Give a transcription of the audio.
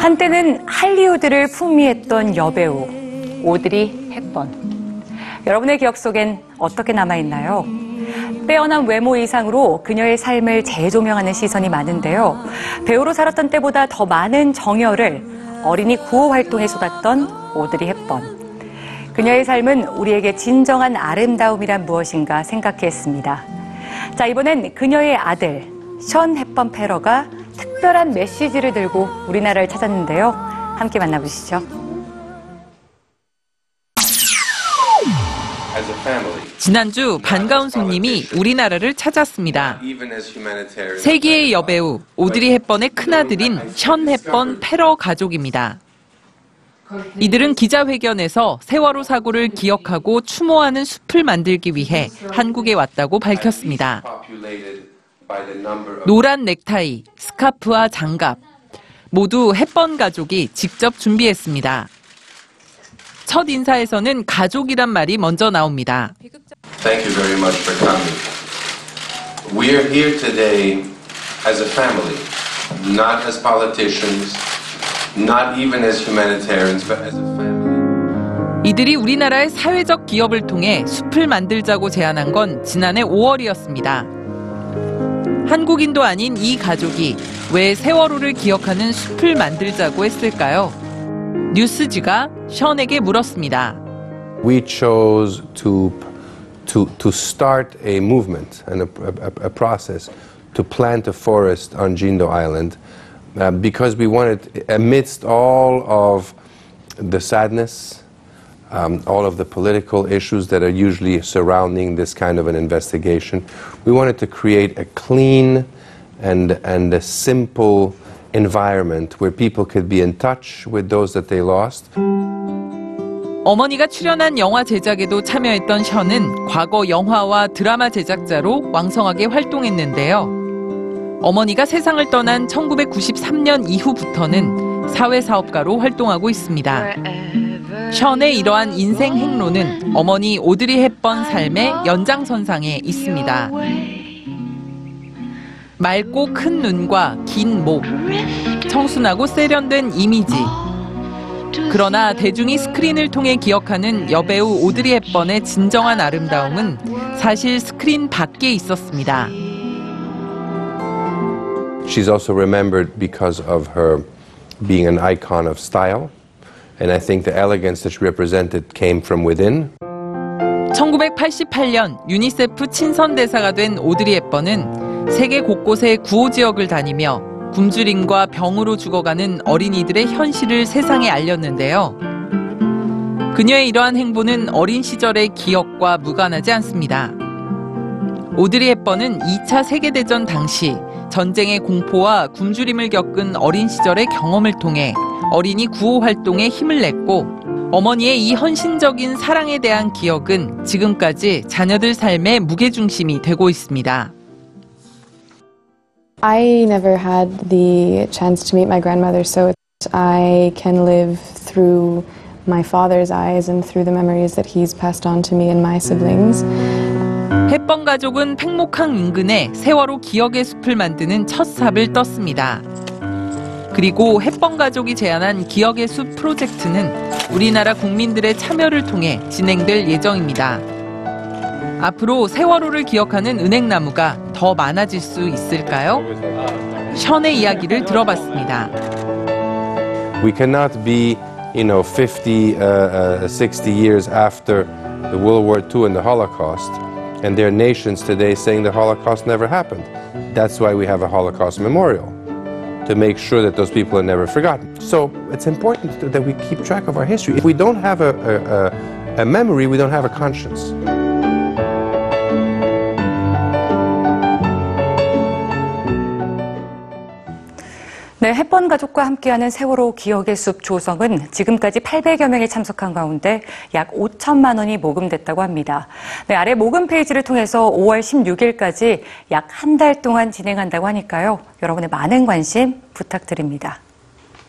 한때는 할리우드를 풍미했던 여배우 오드리 헵번. 여러분의 기억 속엔 어떻게 남아있나요? 빼어난 외모 이상으로 그녀의 삶을 재조명하는 시선이 많은데요. 배우로 살았던 때보다 더 많은 정열을 어린이 구호 활동에 쏟았던 오드리 헵번. 그녀의 삶은 우리에게 진정한 아름다움이란 무엇인가 생각했습니다. 자, 이번엔 그녀의 아들, 션 헵번 페러가 특별한 메시지를 들고 우리나라를 찾았는데요. 함께 만나보시죠. 지난주 반가운 손님이 우리나라를 찾았습니다. 세계의 여배우 오드리 헵번의 큰아들인 션 헵번 페러 가족입니다. 이들은 기자회견에서 세월호 사고를 기억하고 추모하는 숲을 만들기 위해 한국에 왔다고 밝혔습니다. 노란 넥타이, 스카프와 장갑 모두 햇번 가족이 직접 준비했습니다. 첫 인사에서는 가족이란 말이 먼저 나옵니다. Thank you very much for coming. We are here today as a family, not as politicians, not even as humanitarians, but as a family. 이들이 우리나라의 사회적 기업을 통해 숲을 만들자고 제안한 건 지난해 5월이었습니다. 한국인도 아닌 이 가족이 왜 세월호를 기억하는 숲을 만들자고 했을까요? 뉴스지가 션에게 물었습니다. we chose to, to, to start a movement and a, a, a process to plant a forest on Jindo Island uh, because we wanted, amidst all of the sadness, um, all of the political issues that are usually surrounding this kind of an investigation, we wanted to create a clean and, and a simple environment where people could be in touch with those that they lost. 어머니가 출연한 영화 제작에도 참여했던 션은 과거 영화와 드라마 제작자로 왕성하게 활동했는데요. 어머니가 세상을 떠난 1993년 이후부터는 사회사업가로 활동하고 있습니다. 션의 이러한 인생 행로는 어머니 오드리 헵번 삶의 연장선상에 있습니다. 맑고 큰 눈과 긴 목, 청순하고 세련된 이미지. 그러나 대중이 스크린을 통해 기억하는 여배우 오드리 헵번의 진정한 아름다움은 사실 스크린 밖에 있었습니다. She's also remembered because of her being an icon of style. And I think the elegance that she represented came from within. 1988년 유니세프 친선 대사가 된 오드리 헵번은 세계 곳곳의 구호 지역을 다니며 굶주림과 병으로 죽어가는 어린이들의 현실을 세상에 알렸는데요. 그녀의 이러한 행보는 어린 시절의 기억과 무관하지 않습니다. 오드리 헵번은 2차 세계대전 당시 전쟁의 공포와 굶주림을 겪은 어린 시절의 경험을 통해 어린이 구호 활동에 힘을 냈고 어머니의 이 헌신적인 사랑에 대한 기억은 지금까지 자녀들 삶의 무게중심이 되고 있습니다. I never had the chance to meet my grandmother, so I can live through my father's eyes and through the memories that he's passed on to me and my siblings. 햇번 가족은 팽목항 인근에 세월호 기억의 숲을 만드는 첫 삽을 떴습니다. 그리고 햇번 가족이 제안한 기억의 숲 프로젝트는 우리나라 국민들의 참여를 통해 진행될 예정입니다. 앞으로 세월호를 기억하는 은행나무가 더 많아질 수 있을까요? 션의 이야기를 들어봤습니다. We cannot be, you know, 50, uh, uh, 60 years after the World War II and the Holocaust, and there are nations today saying the Holocaust never happened. That's why we have a Holocaust memorial, to make sure that those people are never forgotten. So it's important that we keep track of our history. If we don't have a, a, a, a memory, we don't have a conscience. 네, 햇번 가족과 함께하는 세월호 기억의 숲 조성은 지금까지 800여 명이 참석한 가운데 약 5천만 원이 모금됐다고 합니다. 네, 아래 모금 페이지를 통해서 5월 16일까지 약 한 달 동안 진행한다고 하니까요. 여러분의 많은 관심 부탁드립니다.